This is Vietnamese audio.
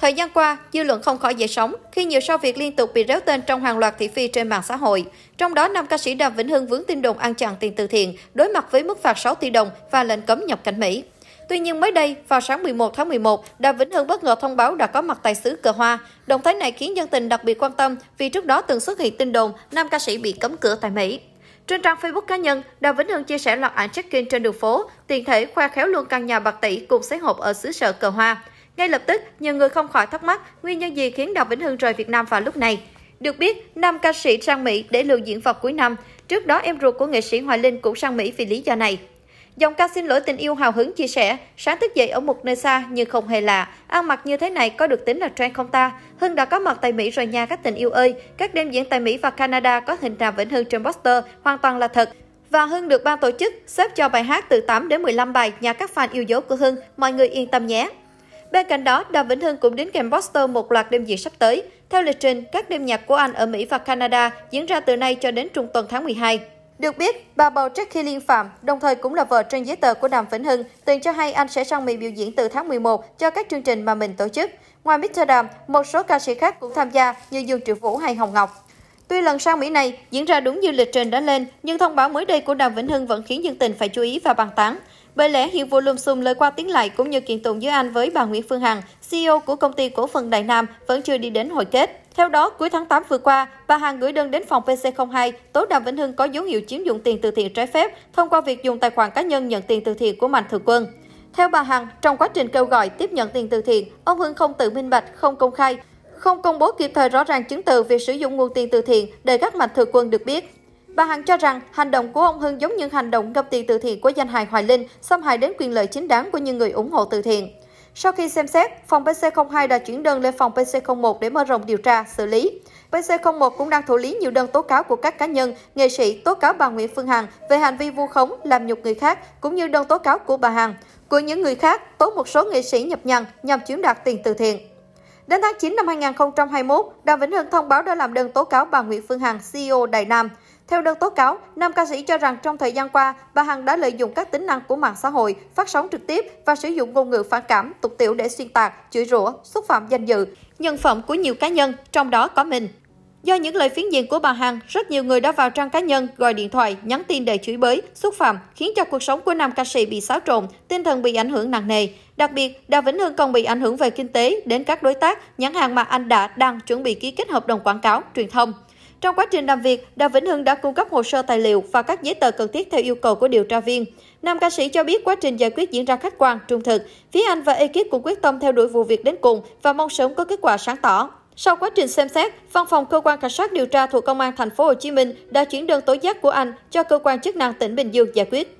Thời gian qua, dư luận không khỏi dậy sóng khi nhiều sao Việt liên tục bị réo tên trong hàng loạt thị phi trên mạng xã hội. Trong đó, nam ca sĩ Đàm Vĩnh Hưng vướng tin đồn ăn chặn tiền từ thiện, đối mặt với mức phạt 6 tỷ đồng và lệnh cấm nhập cảnh Mỹ. Tuy nhiên mới đây, vào sáng 11 tháng 11, Đàm Vĩnh Hưng bất ngờ thông báo đã có mặt tại xứ cờ hoa. Động thái này khiến dân tình đặc biệt quan tâm vì trước đó từng xuất hiện tin đồn nam ca sĩ bị cấm cửa tại Mỹ. Trên trang Facebook cá nhân, Đàm Vĩnh Hưng chia sẻ loạt ảnh check-in trên đường phố, tiền thể khoe khéo luôn căn nhà bạc tỷ cùng xế hộp ở xứ sở cờ hoa. Ngay lập tức, nhiều người không khỏi thắc mắc nguyên nhân gì khiến Đào Vĩnh Hưng rời Việt Nam vào lúc này. Được biết, nam ca sĩ sang Mỹ để lưu diễn vào cuối năm. Trước đó, em ruột của nghệ sĩ Hoài Linh cũng sang Mỹ vì lý do này. Dòng ca xin lỗi tình yêu hào hứng chia sẻ, sáng thức dậy ở một nơi xa nhưng không hề lạ. Ăn mặc như thế này có được tính là trend không ta? Hưng đã có mặt tại Mỹ rồi nha các tình yêu ơi. Các đêm diễn tại Mỹ và Canada có hình Đàm Vĩnh Hưng trên poster, hoàn toàn là thật. Và Hưng được ban tổ chức xếp cho bài hát từ 8 đến 15 bài nhà các fan yêu dấu của Hưng. Mọi người yên tâm nhé. Bên cạnh đó, Đàm Vĩnh Hưng cũng đến kèm poster một loạt đêm diễn sắp tới. Theo lịch trình, các đêm nhạc của anh ở Mỹ và Canada diễn ra từ nay cho đến trung tuần tháng 12. Được biết, bà bầu Jackie Liên Phạm, đồng thời cũng là vợ trên giấy tờ của Đàm Vĩnh Hưng, từng cho hay anh sẽ sang Mỹ biểu diễn từ tháng 11 cho các chương trình mà mình tổ chức. Ngoài Mr. Đàm, một số ca sĩ khác cũng tham gia như Dương Triệu Vũ hay Hồng Ngọc. Tuy lần sang Mỹ này diễn ra đúng như lịch trình đã lên, nhưng thông báo mới đây của Đàm Vĩnh Hưng vẫn khiến dân tình phải chú ý và bàn tán. Bởi lẽ hiện vụ lùm xùm lời qua tiếng lại cũng như kiện tụng giữa anh với bà Nguyễn Phương Hằng, CEO của công ty cổ phần Đại Nam vẫn chưa đi đến hồi kết. Theo đó, cuối tháng 8 vừa qua, bà Hằng gửi đơn đến phòng PC02 tố Đàm Vĩnh Hưng có dấu hiệu chiếm dụng tiền từ thiện trái phép thông qua việc dùng tài khoản cá nhân nhận tiền từ thiện của Mạnh Thường Quân. Theo bà Hằng, trong quá trình kêu gọi tiếp nhận tiền từ thiện, ông Hưng không tự minh bạch, không công khai, không công bố kịp thời rõ ràng chứng từ việc sử dụng nguồn tiền từ thiện để các mạnh thường quân được biết. Bà Hằng cho rằng hành động của ông Hưng giống như hành động ngập tiền từ thiện của danh hài Hoài Linh, xâm hại đến quyền lợi chính đáng của những người ủng hộ từ thiện. Sau khi xem xét, phòng PC02 đã chuyển đơn lên phòng PC01 để mở rộng điều tra, xử lý. PC01 cũng đang thụ lý nhiều đơn tố cáo của các cá nhân, nghệ sĩ tố cáo bà Nguyễn Phương Hằng về hành vi vu khống, làm nhục người khác, cũng như đơn tố cáo của bà Hằng. Của những người khác, tố một số nghệ sĩ nhập nhằng nhằm chiếm đoạt tiền từ thiện. Đến tháng 9 năm 2021, Đàm Vĩnh Hưng thông báo đã làm đơn tố cáo bà Nguyễn Phương Hằng, CEO Đài Nam. Theo đơn tố cáo, nam ca sĩ cho rằng trong thời gian qua, bà Hằng đã lợi dụng các tính năng của mạng xã hội, phát sóng trực tiếp và sử dụng ngôn ngữ phản cảm, tục tiểu để xuyên tạc, chửi rủa, xúc phạm danh dự, nhân phẩm của nhiều cá nhân, trong đó có mình. Do những lời phiến diện của bà Hằng, rất nhiều người đã vào trang cá nhân, gọi điện thoại, nhắn tin để chửi bới, xúc phạm, khiến cho cuộc sống của nam ca sĩ bị xáo trộn, tinh thần bị ảnh hưởng nặng nề. Đặc biệt, Đào Vĩnh Hưng còn bị ảnh hưởng về kinh tế đến các đối tác, nhãn hàng mà anh đã đang chuẩn bị ký kết hợp đồng quảng cáo, truyền thông. Trong quá trình làm việc, Đào Vĩnh Hưng đã cung cấp hồ sơ tài liệu và các giấy tờ cần thiết theo yêu cầu của điều tra viên. Nam ca sĩ cho biết quá trình giải quyết diễn ra khách quan, trung thực. Phía anh và ekip cũng quyết tâm theo đuổi vụ việc đến cùng và mong sớm có kết quả sáng tỏ. Sau quá trình xem xét, Văn phòng cơ quan cảnh sát điều tra thuộc công an thành phố Hồ Chí Minh đã chuyển đơn tố giác của anh cho cơ quan chức năng tỉnh Bình Dương giải quyết.